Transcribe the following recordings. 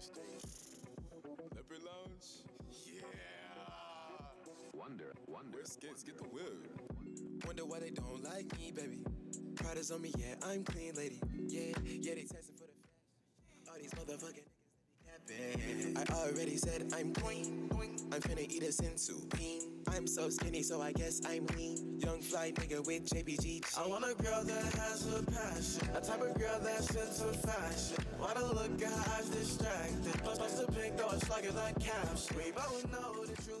Leopard Lounge? Yeah. Wonder, wonder. Where's Skits? Get the whip. Wonder why they don't like me, baby. Pride is on me, yeah, I'm clean, lady. Yeah, yeah, they testing for the flash. All these motherfucking I already said I'm clean. I'm finna eat a senzu bean. I'm so skinny, so I guess I'm lean. Young fly nigga with JPG. I want a girl that has a passion. A type of girl that's into fashion. Wanna look at her eyes distracted. Plus, plus the pink though, it's like a caption. We both know the truth.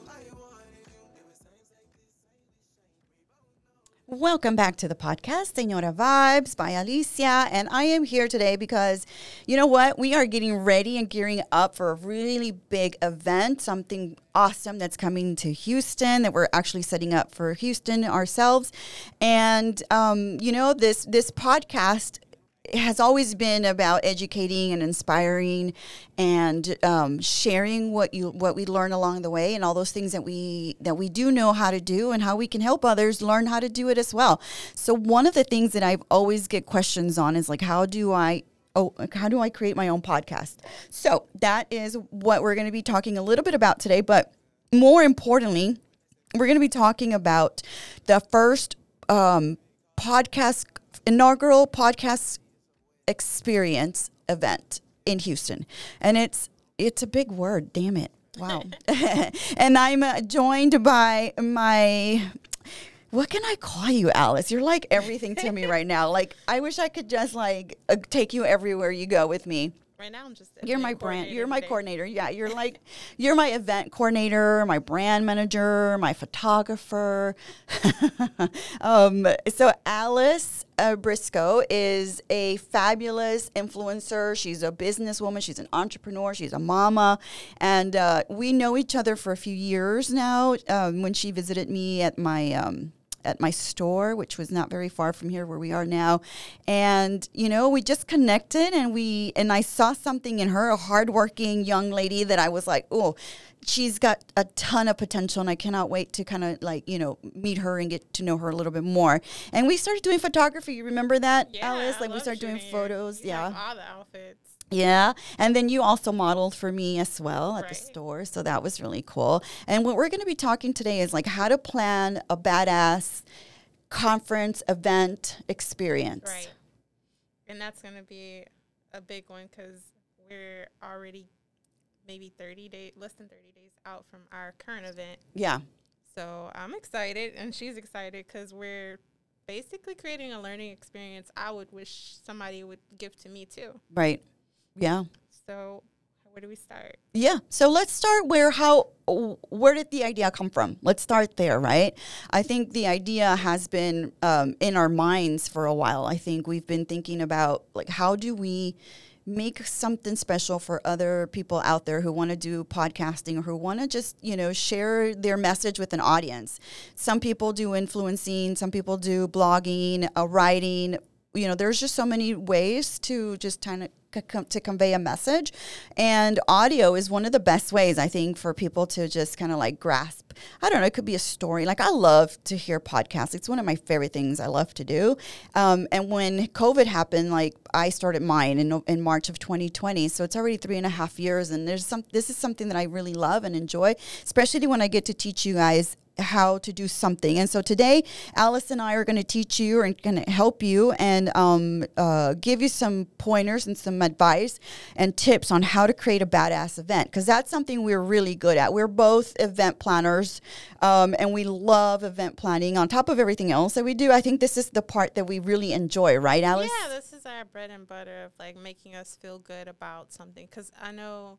Welcome back to the podcast, Senora Vibes by Alicia. And I am here today because, you know what? We are getting ready and gearing up for a really big event, something awesome that's coming to Houston that we're actually setting up for Houston ourselves. And, um, you know, this, this podcast has always been about educating and inspiring and um, sharing what you what we learn along the way and all those things that we that we do know how to do and how we can help others learn how to do it as well. So one of the things that I always get questions on is like how do I oh how do I create my own podcast? So that is what we're going to be talking a little bit about today, but more importantly, we're going to be talking about the first um, podcast inaugural podcast experience event in Houston, and it's it's a big word. Damn it! Wow. and I'm uh, joined by my. What can I call you, Alice? You're like everything to me right now. Like I wish I could just like uh, take you everywhere you go with me. Right now, I'm just. You're my brand. You're my today. coordinator. Yeah, you're like, you're my event coordinator, my brand manager, my photographer. um, so Alice uh, Briscoe is a fabulous influencer. She's a businesswoman. She's an entrepreneur. She's a mama, and uh, we know each other for a few years now. Um, when she visited me at my um, at my store, which was not very far from here where we are now. And, you know, we just connected and we, and I saw something in her, a hardworking young lady that I was like, oh, she's got a ton of potential and I cannot wait to kind of like, you know, meet her and get to know her a little bit more. And we started doing photography. You remember that, Yeah, Alice? Like we started doing photos. you Yeah. all the outfits. Yeah. And then you also modeled for me as well at the store. So that was really cool. And what we're going to be talking today is like how to plan a badass conference event experience. Right. And that's going to be a big one because we're already maybe 30 days, less than 30 days out from our current event. Yeah. So I'm excited, and she's excited because we're basically creating a learning experience I would wish somebody would give to me too. Right. Yeah. So, where do we start? Yeah. So let's start where how where did the idea come from? Let's start there, right? I think the idea has been um, in our minds for a while. I think we've been thinking about like how do we make something special for other people out there who want to do podcasting or who want to just you know share their message with an audience. Some people do influencing, some people do blogging, uh, writing. You know, there's just so many ways to just kind of to convey a message. And audio is one of the best ways i think for people to just kind of like grasp i don't know it could be a story. Like i love to hear podcasts. It's one of my favorite things i love to do. Um, and when covid happened like i started mine in, in march of 2020 so it's already three and a half years and there's some this is something that i really love and enjoy especially when i get to teach you guys how to do something. And so today, Alice and I are going to teach you and going to help you and um, uh, give you some pointers and some advice and tips on how to create a badass event because that's something we're really good at. We're both event planners um, and we love event planning on top of everything else that we do. I think this is the part that we really enjoy, right, Alice? Yeah, this is our bread and butter of like making us feel good about something. Because I know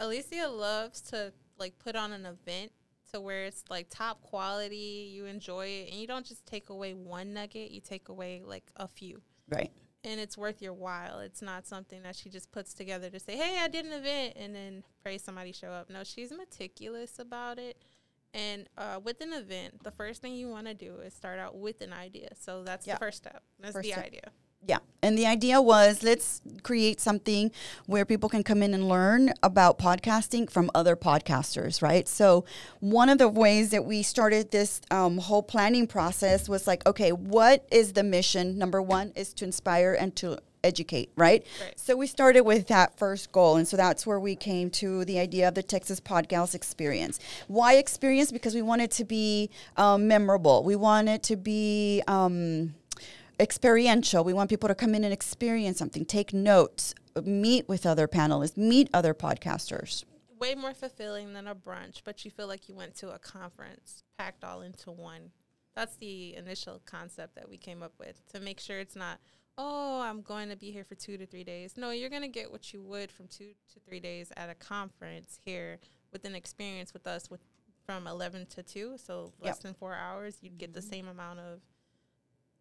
Alicia loves to like put on an event to where it's like top quality, you enjoy it, and you don't just take away one nugget, you take away like a few. Right. And it's worth your while. It's not something that she just puts together to say, "Hey, I did an event," and then pray somebody show up. No, she's meticulous about it. And uh, with an event, the first thing you want to do is start out with an idea. So that's Yeah. the first step. That's First the step. idea. Yeah. And the idea was let's create something where people can come in and learn about podcasting from other podcasters, right? So, one of the ways that we started this um, whole planning process was like, okay, what is the mission? Number one is to inspire and to educate, right? Right. So we started with that first goal. And so that's where we came to the idea of the Texas Podcast Experience. Why experience? Because we want it to be um, memorable. We want it to be. Um, experiential. We want people to come in and experience something, take notes, meet with other panelists, meet other podcasters. Way more fulfilling than a brunch, but you feel like you went to a conference packed all into one. That's the initial concept that we came up with to make sure it's not, oh, I'm going to be here for two to three days. No, you're going to get what you would from two to three days at a conference here with an experience with us with from 11 to 2, so less Yep. than four hours. You'd get the mm-hmm. same amount of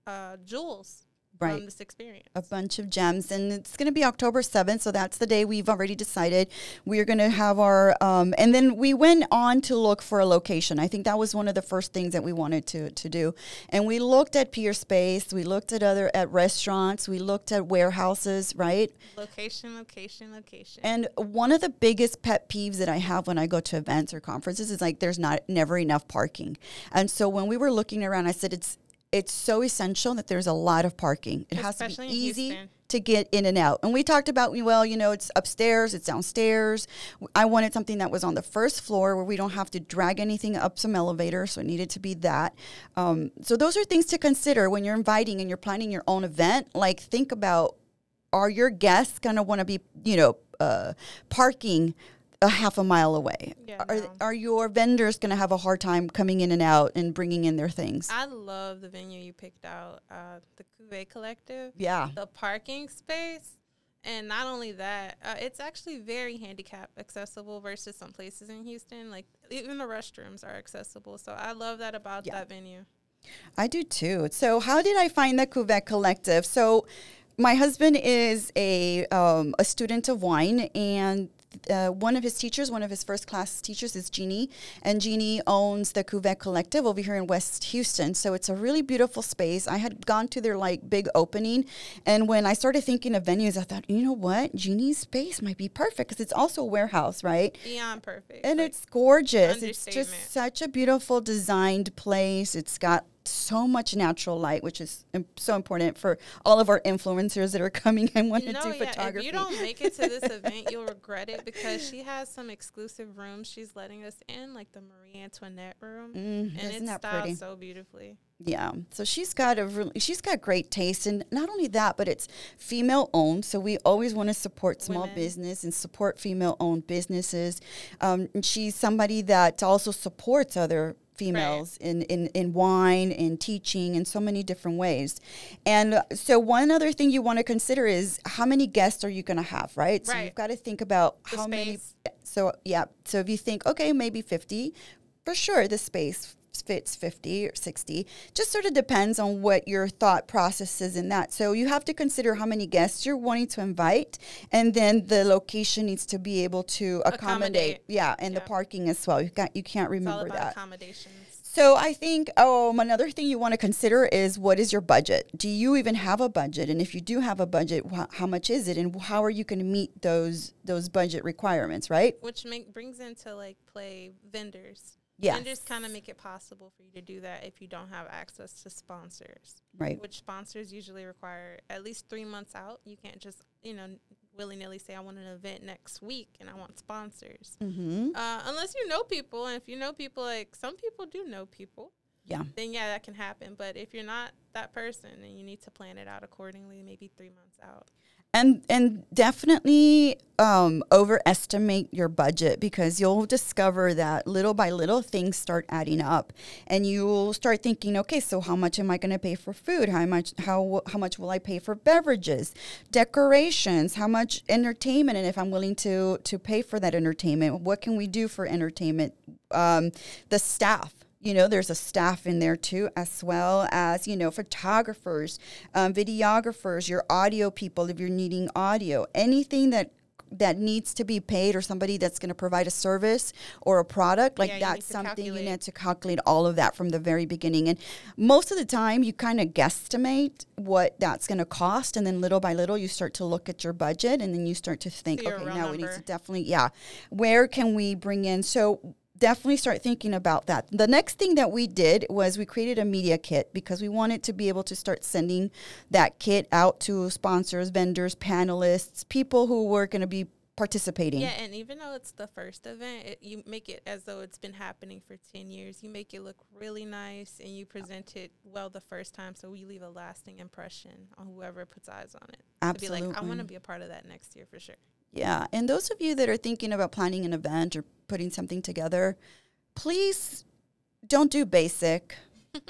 uh, jewels Right. from this experience. a bunch of gems and it's going to be october 7th so that's the day we've already decided we're going to have our um, and then we went on to look for a location i think that was one of the first things that we wanted to, to do and we looked at pier space we looked at other at restaurants we looked at warehouses right Location, location, location. and one of the biggest pet peeves that I have when I go to events or conferences is like there's not never enough parking. And so when we were looking around, I said it's it's so essential that there's a lot of parking. It has to be easy to get in and out. And we talked about well, you know, it's upstairs, it's downstairs. I wanted something that was on the first floor where we don't have to drag anything up some elevator, so it needed to be that. Um, so those are things to consider when you're inviting and you're planning your own event. Like think about are your guests going to want to be, you know, uh, parking a half a mile away? Yeah, are, no. are your vendors going to have a hard time coming in and out and bringing in their things? I love the venue you picked out, uh, the Cuvée Collective. yeah. The parking space. And not only that, uh, it's actually very handicap accessible versus some places in Houston. Like even the restrooms are accessible. So I love that about Yeah. that venue. I do too. So, how did I find the Cuvée Collective? So, my husband is a um, a student of wine, and uh, one of his teachers, one of his first class teachers, is Jeannie, and Jeannie owns the Cuvée Collective over here in West Houston. So it's a really beautiful space. I had gone to their like big opening, and when I started thinking of venues, I thought, you know what, Jeannie's space might be perfect because it's also a warehouse, right? Beyond perfect. And Like, it's gorgeous. It's just such a beautiful designed place. It's got so much natural light, which is so important for all of our influencers that are coming and want to no, do yeah, photography. if you don't make it to this event, you'll regret it because she has some exclusive rooms she's letting us in, like the Marie Antoinette room, Mm, and it's styled pretty? so beautifully. Yeah. So she's got a really, she's got great taste, and not only that, but it's female owned. So we always want to support small Women. business and support female owned businesses. Um, and she's somebody that also supports other females in, in, in wine and teaching in so many different ways. And so one other thing you want to consider is how many guests are you going to have, right? right? So you've got to think about The how many so yeah so if you think okay maybe 50 for sure the space fits 50 or 60 just sort of depends on what your thought process is in that so you have to consider how many guests you're wanting to invite and then the location needs to be able to accommodate, Accommodate. yeah and the parking as well you got you can't remember that accommodations. so I think um, another thing you want to consider is what is your budget? Do you even have a budget? And if you do have a budget, wh- how much is it? And how are you going to meet those those budget requirements? Right? which make, brings into like play vendors. Yes. just kind of make it possible for you to do that if you don't have access to sponsors, Right. which sponsors usually require at least three months out. You can't just, you know, willy nilly say, I want an event next week and I want sponsors. Mm-hmm. Uh, unless you know people. And if you know people, like some people do know people, Yeah. then yeah, that can happen. But if you're not that person, then you need to plan it out accordingly, maybe three months out. And and definitely um, overestimate your budget because you'll discover that little by little things start adding up, and you'll start thinking, okay, so how much am I going to pay for food? How much how how much will I pay for beverages, decorations? How much entertainment? And if I'm willing to to pay for that entertainment, what can we do for entertainment? Um, the staff you know there's a staff in there too as well as you know photographers um, videographers your audio people if you're needing audio. Anything that that needs to be paid or somebody that's going to provide a service or a product like Yeah, that's something you need to calculate all of that from the very beginning. And most of the time you kind of guesstimate what that's going to cost and then little by little you start to look at your budget and then you start to think your okay now we need to definitely yeah. Where can we bring in? So definitely start thinking about that. The next thing that we did was we created a media kit because we wanted to be able to start sending that kit out to sponsors, vendors, panelists, people who were going to be participating. Yeah, and even though it's the first event, it, you make it as though it's been happening for 10 years. You make it look really nice and you present it well the first time so we leave a lasting impression on whoever puts eyes on it. Absolutely. To be like, I want to be a part of that next year for sure. Yeah. And those of you that are thinking about planning an event or putting something together, please don't do basic.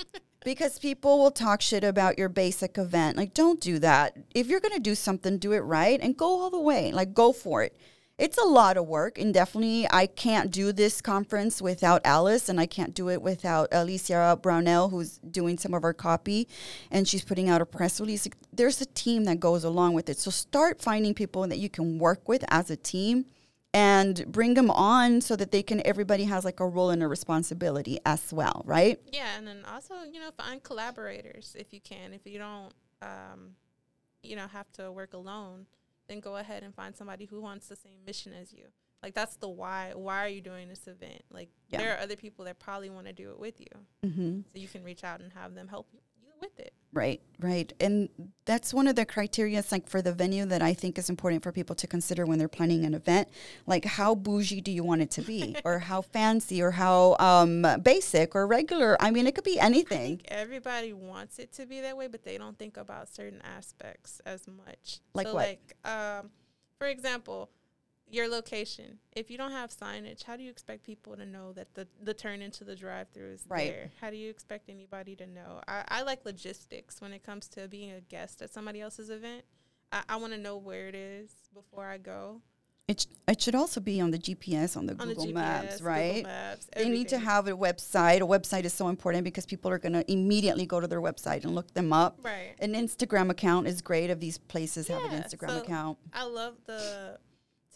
because people will talk shit about your basic event. Like, don't do that. If you're going to do something, do it right and go all the way. Like, go for it. It's a lot of work, and definitely I can't do this conference without Alice, and I can't do it without Alicia Brownell, who's doing some of our copy, and she's putting out a press release. There's a team that goes along with it. So start finding people that you can work with as a team and bring them on so that they can everybody has like a role and a responsibility as well right yeah and then also you know find collaborators if you can if you don't um, you know have to work alone then go ahead and find somebody who wants the same mission as you like that's the why why are you doing this event like yeah. there are other people that probably want to do it with you mm-hmm. so you can reach out and have them help you with it Right, right. And that's one of the criteria like for the venue that I think is important for people to consider when they're planning an event. Like how bougie do you want it to be? or how fancy or how um, basic or regular? I mean, it could be anything. everybody wants it to be that way, but they don't think about certain aspects as much. Like so what? Like, um, for example, your location. If you don't have signage, how do you expect people to know that the, the turn into the drive through is right. there? How do you expect anybody to know? I, I like logistics when it comes to being a guest at somebody else's event. I, I want to know where it is before I go. It, sh- it should also be on the GPS, on the, on Google, the GPS, Maps, right? Google Maps, they need to have a website. A website is so important because people are going to immediately go to their website and look them up. Right. An Instagram account is great if these places yeah, have an Instagram so account. I love the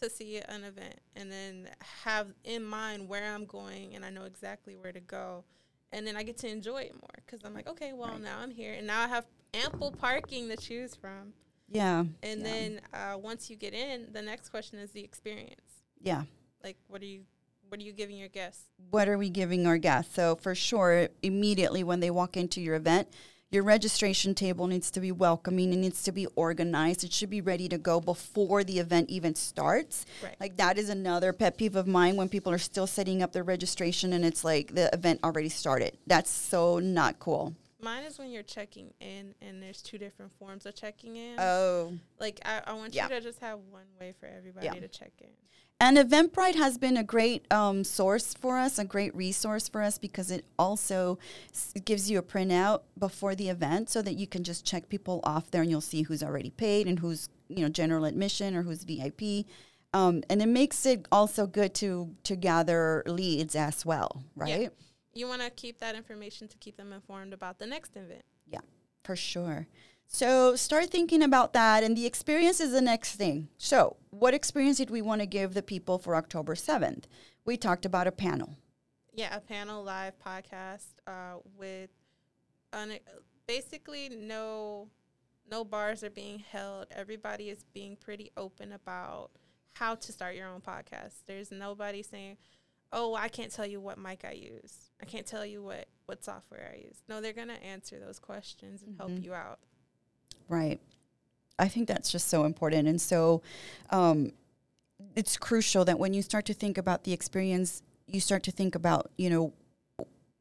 to see an event and then have in mind where I'm going and I know exactly where to go. And then I get to enjoy it more because I'm like, okay, well, right. now I'm here and now I have ample parking to choose from. Yeah. And yeah. then uh, once you get in, the next question is the experience. Yeah. Like, what are you what are you giving your guests? What are we giving our guests? So for sure, immediately when they walk into your event, your registration table needs to be welcoming. It needs to be organized. It should be ready to go before the event even starts. Right. Like that is another pet peeve of mine when people are still setting up their registration and it's like the event already started. That's so not cool. Mine is when you're checking in and there's two different forms of checking in. Oh. Like I, I want yeah. you to just have one way for everybody yeah. to check in. And Eventbrite has been a great um, source for us, a great resource for us because it also s- gives you a printout before the event so that you can just check people off there and you'll see who's already paid and who's you know general admission or who's VIP. Um, and it makes it also good to to gather leads as well, right? Yeah. You want to keep that information to keep them informed about the next event. Yeah, for sure. So start thinking about that, and the experience is the next thing. So, what experience did we want to give the people for October 7th? We talked about a panel. Yeah, a panel live podcast uh, with un- basically no no bars are being held. Everybody is being pretty open about how to start your own podcast. There's nobody saying, "Oh, I can't tell you what mic I use. I can't tell you what what software I use." No, they're gonna answer those questions and mm-hmm. help you out. Right. I think that's just so important. And so um, it's crucial that when you start to think about the experience, you start to think about, you know,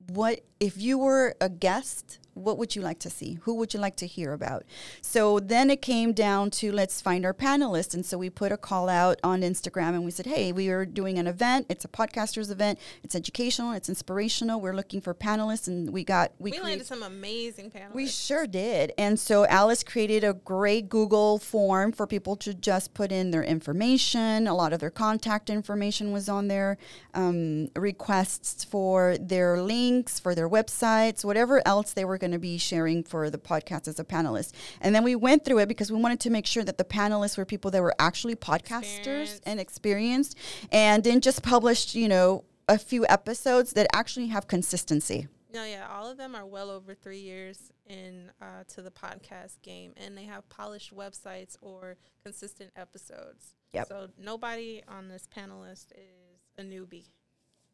what if you were a guest what would you like to see? Who would you like to hear about? So then it came down to let's find our panelists. And so we put a call out on Instagram and we said, hey, we are doing an event. It's a podcasters event. It's educational. It's inspirational. We're looking for panelists. And we got, we, we landed some amazing panelists. We sure did. And so Alice created a great Google form for people to just put in their information. A lot of their contact information was on there, um, requests for their links, for their websites, whatever else they were going to be sharing for the podcast as a panelist. And then we went through it because we wanted to make sure that the panelists were people that were actually podcasters and experienced and then just published, you know, a few episodes that actually have consistency. No, yeah, all of them are well over three years in uh, to the podcast game, and they have polished websites or consistent episodes. Yep. So nobody on this panelist is a newbie.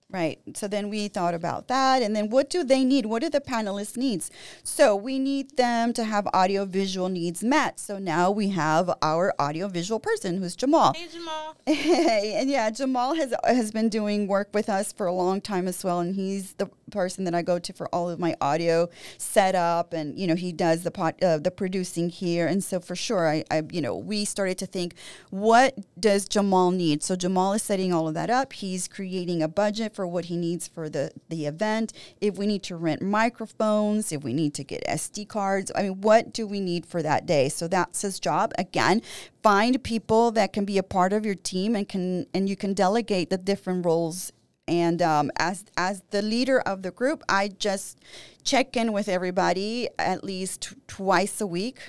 Right. So then we thought about that. And then what do they need? What do the panelists needs? So we need them to have audio visual needs met. So now we have our audio visual person who's Jamal. Hey Jamal. and yeah, Jamal has has been doing work with us for a long time as well, and he's the person that I go to for all of my audio setup, and you know he does the pot, uh, the producing here, and so for sure, I, I you know we started to think, what does Jamal need? So Jamal is setting all of that up. He's creating a budget for what he needs for the the event. If we need to rent microphones, if we need to get SD cards, I mean, what do we need for that day? So that's his job. Again, find people that can be a part of your team and can and you can delegate the different roles and um, as as the leader of the group i just check in with everybody at least twice a week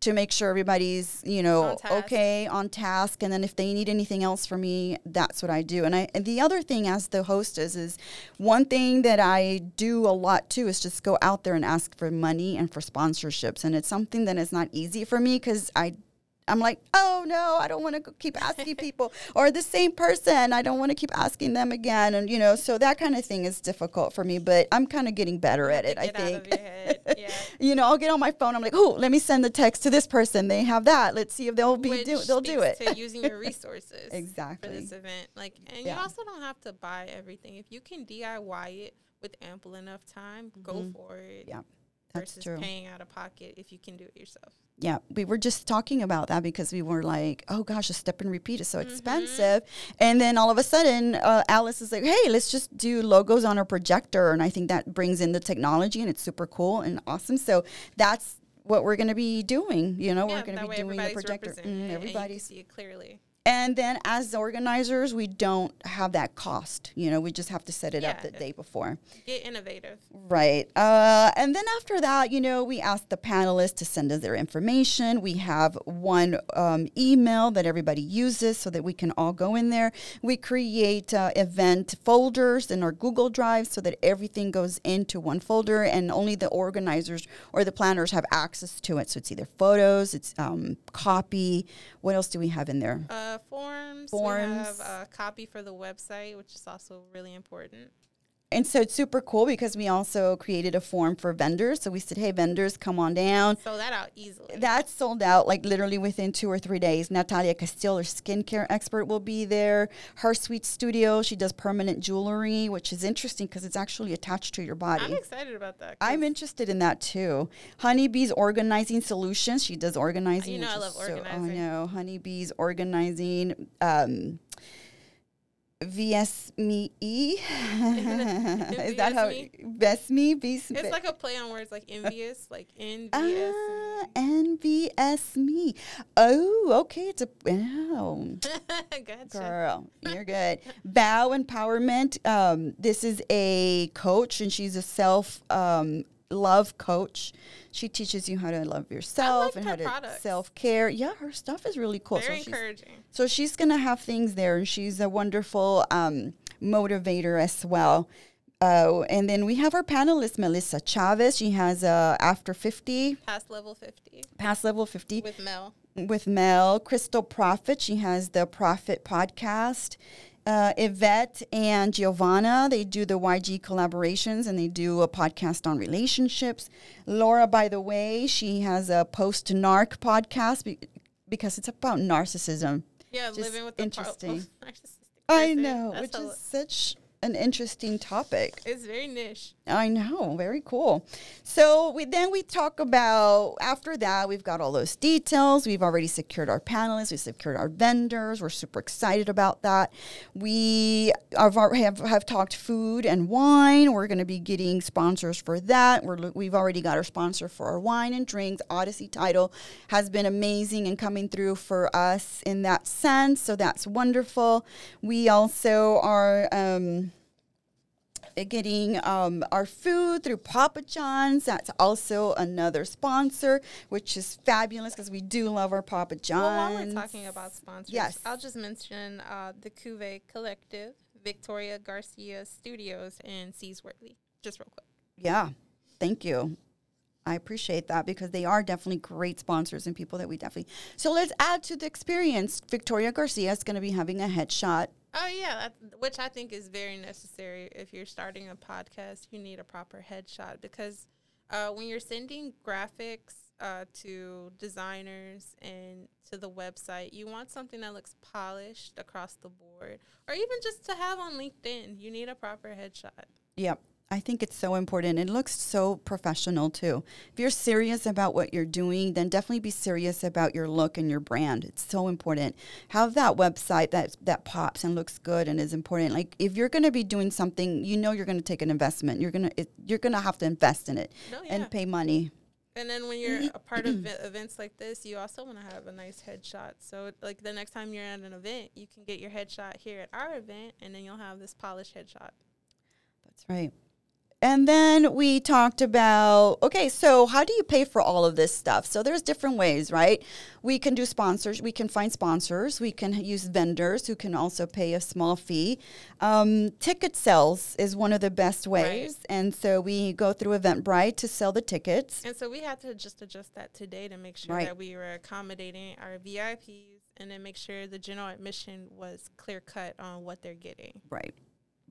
to make sure everybody's you know On okay on task. And then if they need anything else from me that's what i do. And i and the other thing as the hostess is one thing that i do a lot too is just go out there and ask for money and for sponsorships. And it's something that is not easy for me because i I'm like, oh no, I don't want to keep asking people, or the same person, I don't want to keep asking them again, and you know, so that kind of thing is difficult for me. But I'm kind of getting better at it. I think. of your head. Yeah. you know, I'll get on my phone. I'm like, oh, let me send the text to this person. They have that. Let's see if they'll be Which do. They'll do it. To using your resources Exactly. for this event, like, and Yeah. you also don't have to buy everything. If you can DIY it with ample enough time, go for it. Mm-hmm. Yeah, that's versus true. paying out of pocket if you can do it yourself. Yeah, we were just talking about that because we were like, oh gosh, a step and repeat is so expensive. And then all of a sudden, uh, Alice is like, hey, let's just do logos on a projector. And I think that brings in the technology and it's super cool and awesome. So that's what we're going to be doing. You know, we're going to be doing the projector. Mm, and you can everybody's see it clearly. And then as organizers, we don't have that cost. You know, we just have to set it up the day before. Get innovative. Right. Uh, and then after that, you know, we ask the panelists to send us their information. We have one um, email that everybody uses so that we can all go in there. We create uh, event folders in our Google Drive so that everything goes into one folder and only the organizers or the planners have access to it. So it's either photos, it's um, copy. What else do we have in there? Uh, forms. Forms. We have a copy for the website, which is also really important. And so it's super cool because we also created a form for vendors. So we said, hey, vendors, come on down. So that out easily. That's sold out like literally within two or three days. Natalia Castillo, our skincare expert, will be there. Her sweet studio, she does permanent jewelry, which is interesting because it's actually attached to your body. I'm excited about that. I'm interested in that too. Honeybee's organizing solutions. She does organizing. You know I love so- organizing. I know. Honeybee's organizing. Um, VS me E. Is that how VS me? VS me? It's like a play on words, like envious, like envious. Ah, NVS me. Oh, okay. It's a oh, gotcha. girl. You're good. Bow Empowerment. Um, this is a coach, and she's a self um, love coach. She teaches you how to love yourself and how to products. self care. Yeah, her stuff is really cool. Very so she's, encouraging. so she's gonna have things there, and she's a wonderful um, motivator as well. Uh, and then we have our panelist Melissa Chavez. She has a after fifty Past level 50 past level fifty with Mel. with Mel, Crystal Prophet. She has the Prophet podcast. Uh, Yvette and Giovanna, they do the YG collaborations and they do a podcast on relationships. Laura, by the way, she has a post narc podcast be- because it's about narcissism. Yeah, Just living with the interesting. narcissistic I know, That's which is such an interesting topic. It's very niche. I know, very cool. So we then we talk about after that we've got all those details. We've already secured our panelists, we've secured our vendors. We're super excited about that. We have have, have talked food and wine. We're going to be getting sponsors for that. We're, we've already got our sponsor for our wine and drinks. Odyssey title has been amazing and coming through for us in that sense. So that's wonderful. We also are. Um, getting um, our food through Papa John's. That's also another sponsor, which is fabulous because we do love our Papa John's. Well, while we're talking about sponsors, Yes. I'll just mention uh, the Cuvée Collective, Victoria Garcia Studios, and Seasworthy. Just real quick. Yeah, thank you. I appreciate that because they are definitely great sponsors and people that we definitely. So let's add to the experience. Victoria Garcia is going to be having a headshot Oh yeah, which I think is very necessary if you're starting a podcast. You need a proper headshot because uh, when you're sending graphics uh, to designers and to the website, you want something that looks polished across the board, or even just to have on LinkedIn. You need a proper headshot. Yep. I think it's so important. It looks so professional too. If you're serious about what you're doing, then definitely be serious about your look and your brand. It's so important. Have that website that that pops and looks good and is important. Like if you're going to be doing something, you know you're going to take an investment. You're going to you're going to have to invest in it No, yeah. and pay money. And then when you're a part of events like this, you also want to have a nice headshot. So like the next time you're at an event, you can get your headshot here at our event, and then you'll have this polished headshot. That's right. And then we talked about okay, so how do you pay for all of this stuff? So there's different ways, right? We can do sponsors, we can find sponsors, we can use vendors who can also pay a small fee. Um, ticket sales is one of the best ways, and so we go through Eventbrite to sell the tickets. And so we had to just adjust that today to make sure Right. that we were accommodating our VIPs and then make sure the general admission was clear cut on what they're getting. Right.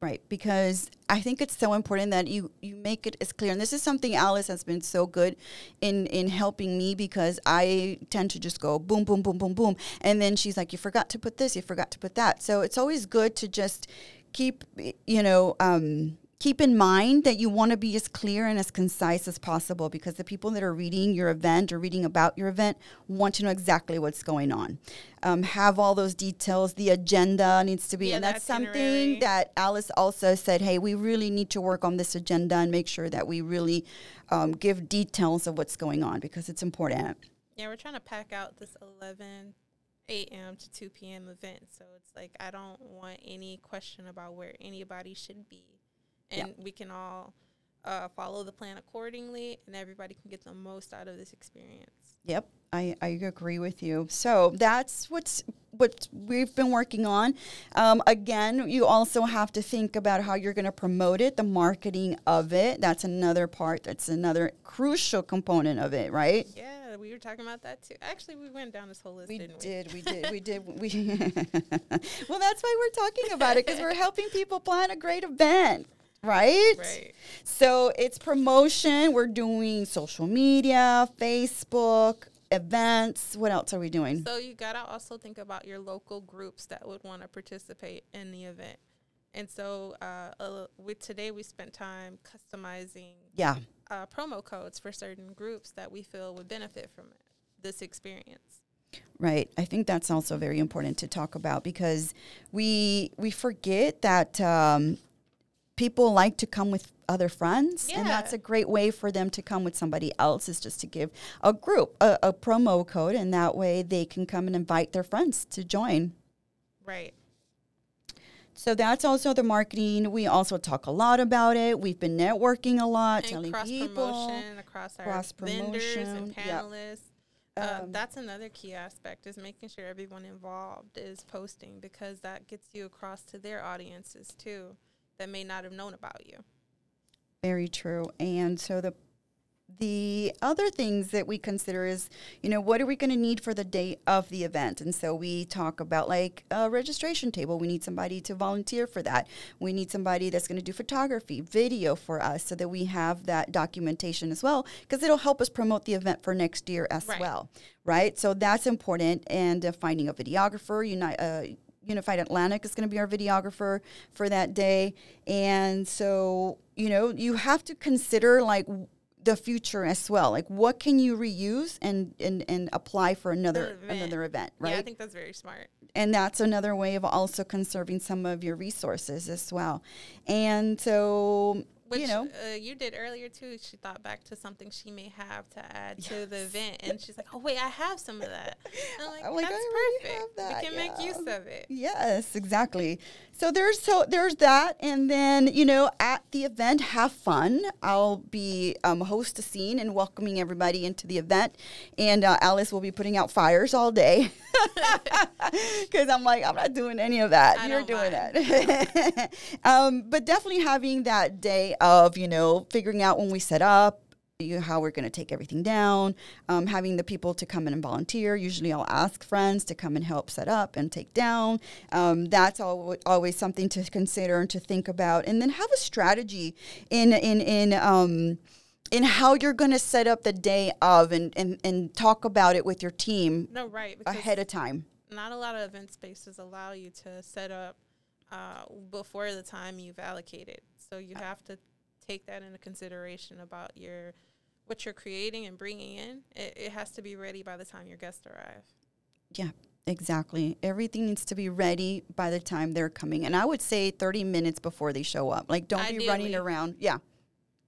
Right, because I think it's so important that you you make it as clear. And this is something Alice has been so good in in helping me because I tend to just go boom, boom, boom, boom, boom, and then she's like, "You forgot to put this. You forgot to put that." So it's always good to just keep you know um, keep in mind that you want to be as clear and as concise as possible because the people that are reading your event or reading about your event want to know exactly what's going on. Um, have all those details. The agenda needs to be, Yeah, and that's something itinerary. that Alice also said, hey, we really need to work on this agenda and make sure that we really um, give details of what's going on because it's important. Yeah, we're trying to pack out this 11 a.m. to 2 p.m. event. So it's like I don't want any question about where anybody should be. And we can all uh, follow the plan accordingly, and everybody can get the most out of this experience. Yep, I, I agree with you. So that's what's what we've been working on. Um, again, you also have to think about how you're going to promote it, the marketing of it. That's another part. That's another crucial component of it, right? Yeah, we were talking about that too. Actually, we went down this whole list, We didn't we? did, we did, we did. We well, that's why we're talking about it because we're helping people plan a great event, right? Right. So it's promotion. We're doing social media, Facebook, events. What else are we doing? So you gotta also think about your local groups that would want to participate in the event. And so uh, uh, we, today we spent time customizing Yeah. uh, promo codes for certain groups that we feel would benefit from it, this experience. Right. I think that's also very important to talk about because we we forget that um, people like to come with other friends, and that's a great way for them to come with somebody else is just to give a group a, a promo code, and that way they can come and invite their friends to join. Right. So that's also the marketing. We also talk a lot about it. We've been networking a lot, And telling cross people. promotion across our cross vendors and promotion, yep. panelists. Uh, Um, that's another key aspect is making sure everyone involved is posting because that gets you across to their audiences too that may not have known about you. Very true. And so the the other things that we consider is, you know, what are we going to need for the day of the event? And so we talk about like a registration table. We need somebody to volunteer for that. We need somebody that's going to do photography, video for us so that we have that documentation as well because it'll help us promote the event for next year as Right. well. Right? So that's important and uh, finding a videographer, Uni- uh, Unified Atlantic is going to be our videographer for that day. And so, you know, you have to consider like the future as well. Like what can you reuse and and, and apply for another event. another event, right? Yeah, I think that's very smart. and that's another way of also conserving some of your resources as well. And so, Which you know, uh, you did earlier too. She thought back to something she may have to add to the event, and she's like, "Oh wait, I have some of that." And I'm like, I'm "That's "I perfect. that, we can make use of it." Yes, exactly. So there's so there's that, and then you know at the event, have fun. I'll be um, host a scene and welcoming everybody into the event, and uh, Alice will be putting out fires all day because I'm like I'm not doing any of that. I You're doing that. um, but definitely having that day of you know figuring out when we set up. You how we're going to take everything down, um, having the people to come in and volunteer. Usually, I'll ask friends to come and help set up and take down. Um, that's al- always something to consider and to think about, and then have a strategy in in in. Um, in how you're going to set up the day of and, and, and talk about it with your team No, right. Ahead of time. not a lot of event spaces allow you to set up uh, before the time you've allocated. So you have to take that into consideration about your what you're creating and bringing in. It, it has to be ready by the time your guests arrive. Yeah, exactly. Everything needs to be ready by the time they're coming. And I would say 30 minutes before they show up. Like, don't be running around. Yeah,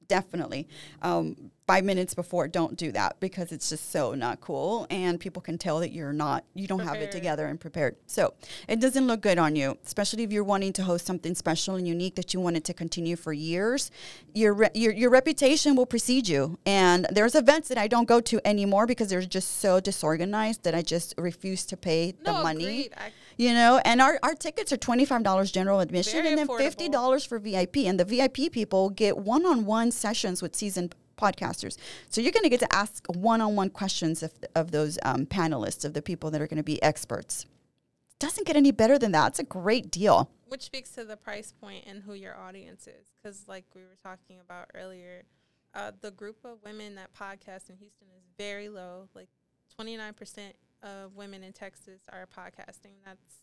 definitely. Um, five minutes before, don't do that because it's just so not cool. And people can tell that you're not, you don't have it together and prepared. So it doesn't look good on you, especially if you're wanting to host something special and unique that you want it to continue for years. Your, re- your, your reputation will precede you. And there's events that I don't go to anymore because they're just so disorganized that I just refuse to pay the money. I, you know and our, our tickets are $25 general admission Very and then affordable. $50 for vip and the vip people get one-on-one sessions with seasoned podcasters so you're going to get to ask one-on-one questions of, of those um, panelists of the people that are going to be experts doesn't get any better than that it's a great deal which speaks to the price point and who your audience is. Because, like we were talking about earlier, uh, the group of women that podcast in Houston is very low. Like 29% of women in Texas are podcasting. That's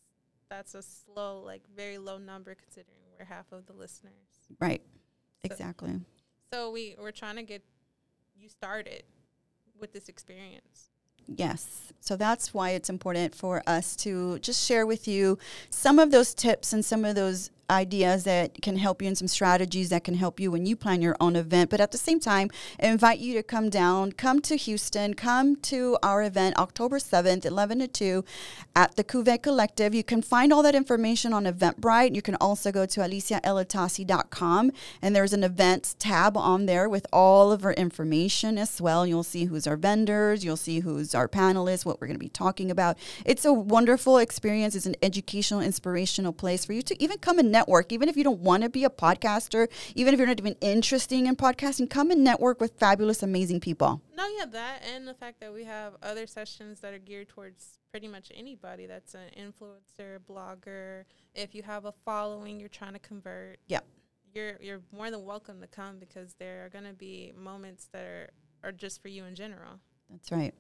that's a slow, like very low number considering we're half of the listeners. right So- exactly So we we're trying to get you started with this experience. Yes. So that's why it's important for us to just share with you some of those tips and some of those ideas that can help you and some strategies that can help you when you plan your own event. But at the same time, invite you to come down, come to Houston, come to our event October 7th, 11 to 2 at the Cuvée Collective. You can find all that information on Eventbrite. You can also go to aliciaelatasi.com and there's an events tab on there with all of our information as well. You'll see who's our vendors, you'll see who's our panelists, what we're going to be talking about. It's a wonderful experience. It's an educational, inspirational place for you to even come and network. Even if you don't want to be a podcaster, even if you're not even interesting in podcasting, come and network with fabulous, amazing people. No, yeah, that and the fact that we have other sessions that are geared towards pretty much anybody that's an influencer, blogger. If you have a following you're trying to convert, Yeah. you're you're more than welcome to come because there are going to be moments that are are just for you in general. That's right.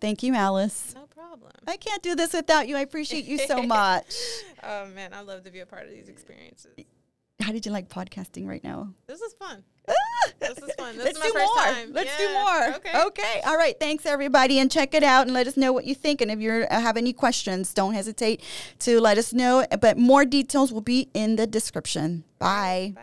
Thank you, Alice. No problem. I can't do this without you. I appreciate you so much. Oh man, I love to be a part of these experiences. How did you like podcasting right now? This is fun. This is fun. This Let's is my do first more. time. Let's do more. Okay. Okay. All right. Thanks, everybody, and check it out and let us know what you think. And if you uh, have any questions, don't hesitate to let us know. But more details will be in the description. Bye. Bye.